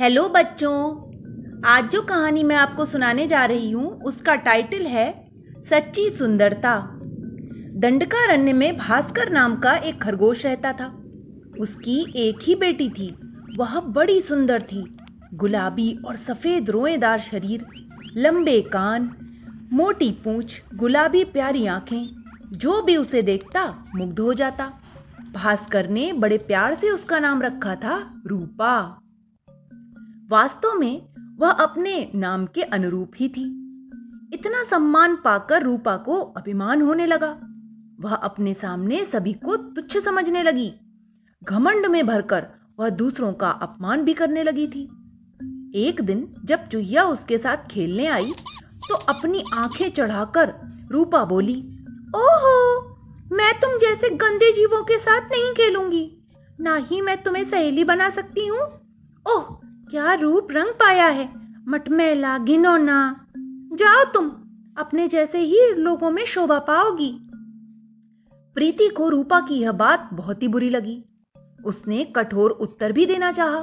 Hello बच्चों। आज जो कहानी मैं आपको सुनाने जा रही हूँ, उसका टाइटल है, सच्ची सुंदरता। दंडकारण्य में भास्कर नाम का एक खरगोश रहता था। उसकी एक ही बेटी थी। वह बड़ी सुंदर थी। गुलाबी और सफ़ेद रोएदार शरीर, लंबे कान, मोटी पूंछ, गुलाबी प्यारी आँखें, जो भी उसे देखता, मुग्ध हो जाता। भास्कर ने बड़े प्यार से उसका नाम रखा था, रूपा। वास्तव में वह अपने नाम के अनुरूप ही थी। इतना सम्मान पाकर रूपा को अभिमान होने लगा। वह अपने सामने सभी को तुच्छ समझने लगी। घमंड में भरकर वह दूसरों का अपमान भी करने लगी थी। एक दिन जब चुहिया उसके साथ खेलने आई तो अपनी आँखें चढ़ाकर रूपा बोली, ओहो, मैं तुम जैसे गंदे जीवों के साथ नहीं खेलूँगी। ना ही मैं तुम्हें सहेली बना सकती हूँ। ओह क्या रूप रंग पाया है? मटमैला घिनौना। जाओ तुम अपने जैसे ही लोगों में शोभा पाओगी। प्रीति को रूपा की यह बात बहुत ही बुरी लगी। उसने कठोर उत्तर भी देना चाहा,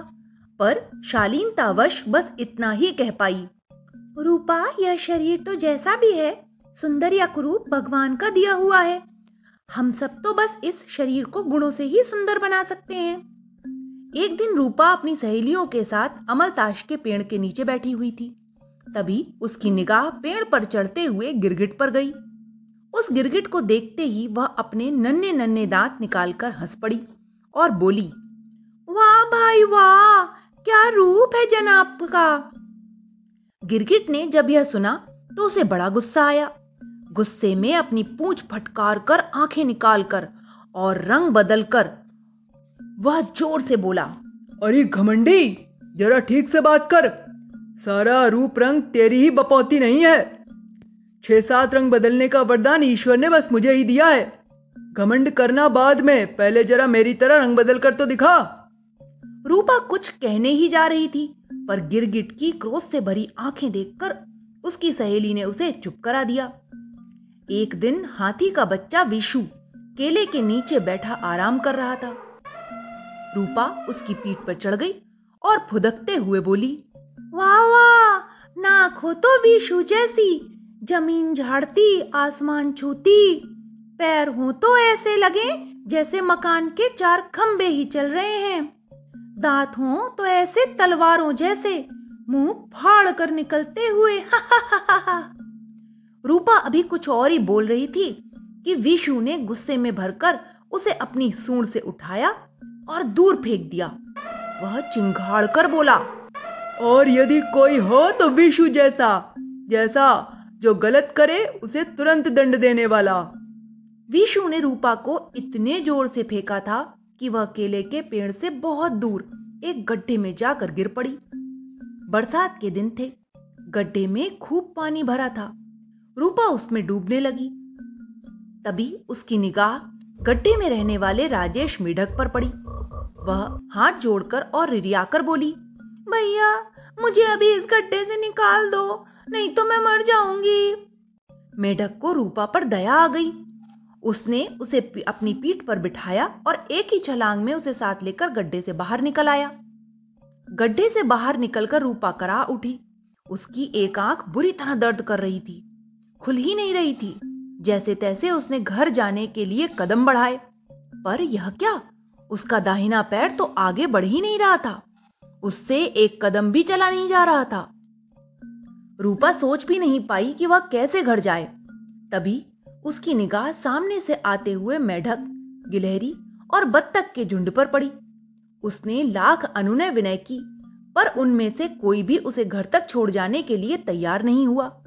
पर शालीनतावश बस इतना ही कह पाई। रूपा यह शरीर तो जैसा भी है सुंदर या कुरूप भगवान का दिया हुआ है। हम सब तो बस इस शरीर को गुणों से ही सुंदर बना सकते हैं। एक दिन रूपा अपनी सहेलियों के साथ अमलताश के पेड़ के नीचे बैठी हुई थी। तभी उसकी निगाह पेड़ पर चढ़ते हुए गिरगिट पर गई। उस गिरगिट को देखते ही वह अपने नन्हे नन्हे दांत निकालकर हंस पड़ी और बोली, वाह भाई वाह, क्या रूप है जनाब का? गिरगिट ने जब यह सुना तो उसे बड़ा गुस्सा आया। गुस्से में अपनी पूंछ फटकार कर आँखें निकालकर और रंग बदलकर वह ज़ोर से बोला अरे घमंडी जरा ठीक से बात कर। सारा रूप रंग तेरी ही बपौती नहीं है। छह सात रंग बदलने का वरदान ईश्वर ने बस मुझे ही दिया है। घमंड करना बाद में पहले जरा मेरी तरह रंग बदल कर तो दिखा। रूपा कुछ कहने ही जा रही थी पर गिरगिट की क्रोध से भरी आँखें देखकर उसकी सहेली ने उसे चुप करा दिया। एक दिन हाथी का बच्चा विशु केले के नीचे बैठा आराम कर रहा था। रूपा उसकी पीठ पर चढ़ गई और फुदकते हुए बोली, वाह वाह, नाक हो तो विशु जैसी, ज़मीन झाड़ती, आसमान छूती, पैर हो तो ऐसे लगे जैसे मकान के चार खंबे ही चल रहे हैं, दांत हो तो ऐसे तलवारों जैसे, मुँह फाड़ कर निकलते हुए रूपा अभी कुछ और ही बोल रही थी कि विशु ने गुस्से में भरकर उसे अपनी सूंड से उठाया और दूर फेंक दिया। वह चिंगाड़ कर बोला, और यदि कोई हो तो विशु जैसा जैसा जो गलत करे, उसे तुरंत दंड देने वाला। विशु ने रूपा को इतने ज़ोर से फेंका था कि वह केले के पेड़ से बहुत दूर एक गड्ढे में जाकर गिर पड़ी। बरसात के दिन थे। गड्ढे में खूब पानी भरा था। रूपा उसमें डूबने लगी। तभी उसकी निगाह गड्ढे में रहने वाले राजेश मिढ़क पर पड़ी। वह हाथ जोड़कर और रिरियाकर बोली, भैया, मुझे अभी इस गड्ढे से निकाल दो, नहीं तो मैं मर जाऊँगी। मेढक को रूपा पर दया आ गई। उसने उसे अपनी पीठ पर बिठाया और एक ही छलांग में उसे साथ लेकर गड्ढे से बाहर निकल आया। गड्ढे से बाहर निकलकर रूपा करा उठी। उसकी एक आँख बुरी तरह दर्द कर रही थी, खुल ही नहीं रही थी। जैसे तैसे उसने घर जाने के लिए कदम बढ़ाए। पर यह क्या? उसका दाहिना पैर तो आगे बढ़ ही नहीं रहा था। उससे एक कदम भी चला नहीं जा रहा था। रूपा सोच भी नहीं पाई कि वह कैसे घर जाए। तभी उसकी निगाह सामने से आते हुए मेढक, गिलहरी और बत्तख के झुंड पर पड़ी। उसने लाख अनुनय विनय की, पर उनमें से कोई भी उसे घर तक छोड़ जाने के लिए तैयार नहीं हुआ।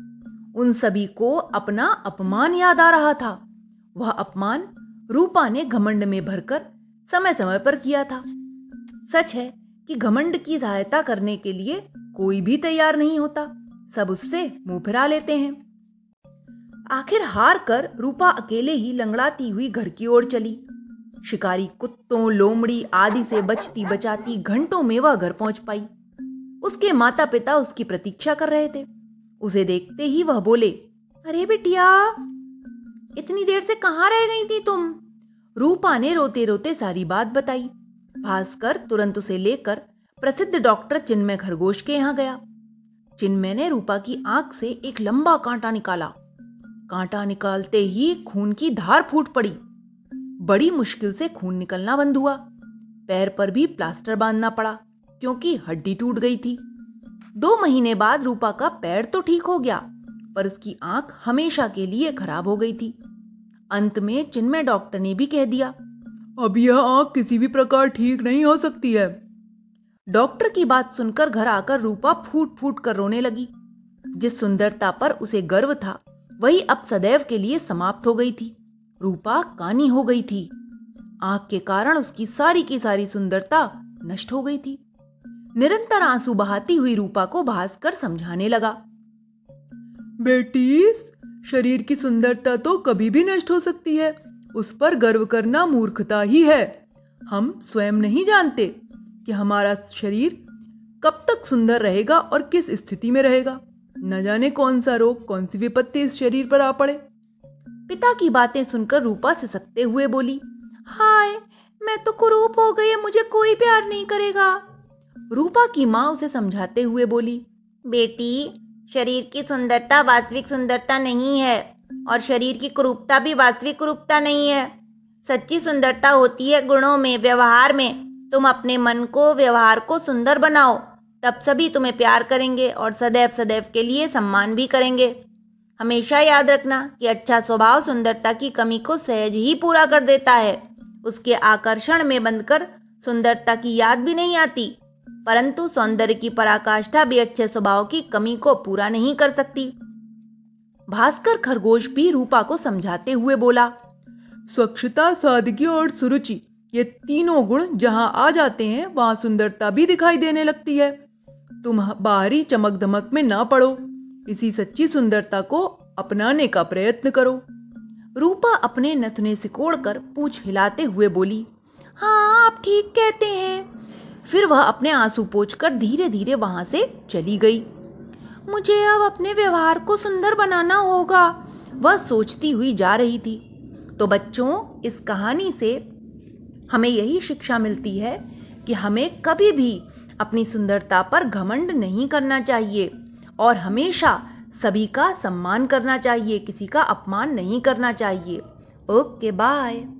उन सभी को अपना अपमान याद आ रहा था। वह अपमान रूपा ने घमंड में भरकर समय समय पर किया था। सच है कि घमंड की सहायता करने के लिए कोई भी तैयार नहीं होता। सब उससे मुँह फिरा लेते हैं। आखिर हार कर रूपा अकेले ही लंगड़ाती हुई घर की ओर चली। शिकारी कुत्तों, लोमड़ी आदि से बचती बचाती घंटों में वह घर पहुँच पाई। उसके माता पिता उसकी प्रतीक्षा कर रहे थे। उसे देखते ही वह बोले, अरे बिटिया, इतनी देर से कहाँ रह गई थी तुम? रूपा ने रोते रोते सारी बात बताई। भास्कर तुरंत उसे लेकर प्रसिद्ध डॉक्टर चिन्मय खरगोश के यहाँ गया। चिन्मय ने रूपा की आँख से एक लंबा कांटा निकाला। कांटा निकालते ही खून की धार फूट पड़ी। बड़ी मुश्किल से खून निकलना बंद हुआ। पैर पर भी प्लास्टर बांधना पड़ा, क्योंकि हड्डी टूट गई थी। दो महीने बाद रूपा का पैर तो ठीक हो गया, पर उसकी आँख हमेशा के लिए खराब हो गई थी। अंत में चिन्मय डॉक्टर ने भी कह दिया, अब यह आँख किसी भी प्रकार ठीक नहीं हो सकती है। डॉक्टर की बात सुनकर घर आकर रूपा फूट फूट कर रोने लगी। जिस सुंदरता पर उसे गर्व था, वही अब सदैव के लिए समाप्त हो गई थी। रूपा कानी हो गई थी। आँख के कारण उसकी सारी की सारी सुंदरता नष्ट हो गई थी। निरंतर आँसू बहाती हुई रूपा को भास्कर समझाने लगा। बेटी, शरीर की सुंदरता तो कभी भी नष्ट हो सकती है। उस पर गर्व करना मूर्खता ही है। हम स्वयं नहीं जानते कि हमारा शरीर कब तक सुंदर रहेगा और किस स्थिति में रहेगा। न जाने कौन सा रोग, कौन सी विपत्ति इस शरीर पर आ पड़े। पिता की बातें सुनकर रूपा से सकते हुए बोली, हाय, मैं तो कुरूप हो गई मुझे कोई प्यार नहीं करेगा। रूपा की माँ उसे समझाते हुए बोली, बेटी, शरीर की सुंदरता वास्तविक सुंदरता नहीं है और शरीर की कुरूपता भी वास्तविक कुरूपता नहीं है। सच्ची सुंदरता होती है गुणों में, व्यवहार में। तुम अपने मन को, व्यवहार को सुंदर बनाओ। तब सभी तुम्हें प्यार करेंगे और सदैव सदैव के लिए सम्मान भी करेंगे। हमेशा याद रखना कि अच्छा स्वभाव सुंदरता की कमी को सहज ही पूरा कर देता है। उसके आकर्षण में बंधकर सुंदरता की याद भी नहीं आती। परंतु सौंदर्य की पराकाष्ठा भी अच्छे स्वभाव की कमी को पूरा नहीं कर सकती। भास्कर खरगोश भी रूपा को समझाते हुए बोला, स्वच्छता, सादगी और सुरुचि, ये तीनों गुण जहाँ आ जाते हैं, वहाँ सुंदरता भी दिखाई देने लगती है। तुम बाहरी चमक धमक में ना पड़ो, इसी सच्ची सुंदरता को अपनाने का प्रयत्न करो। रूपा अपने नथने सिकोड़कर पूछ हिलाते हुए बोली हाँ आप ठीक कहते हैं। फिर वह अपने आँसू पोछकर धीरे धीरे वहाँ से चली गई। मुझे अब अपने व्यवहार को सुंदर बनाना होगा, वह सोचती हुई जा रही थी। तो बच्चों, इस कहानी से हमें यही शिक्षा मिलती है कि हमें कभी भी अपनी सुंदरता पर घमंड नहीं करना चाहिए और हमेशा सभी का सम्मान करना चाहिए, किसी का अपमान नहीं करना चाहिए। Okay, bye.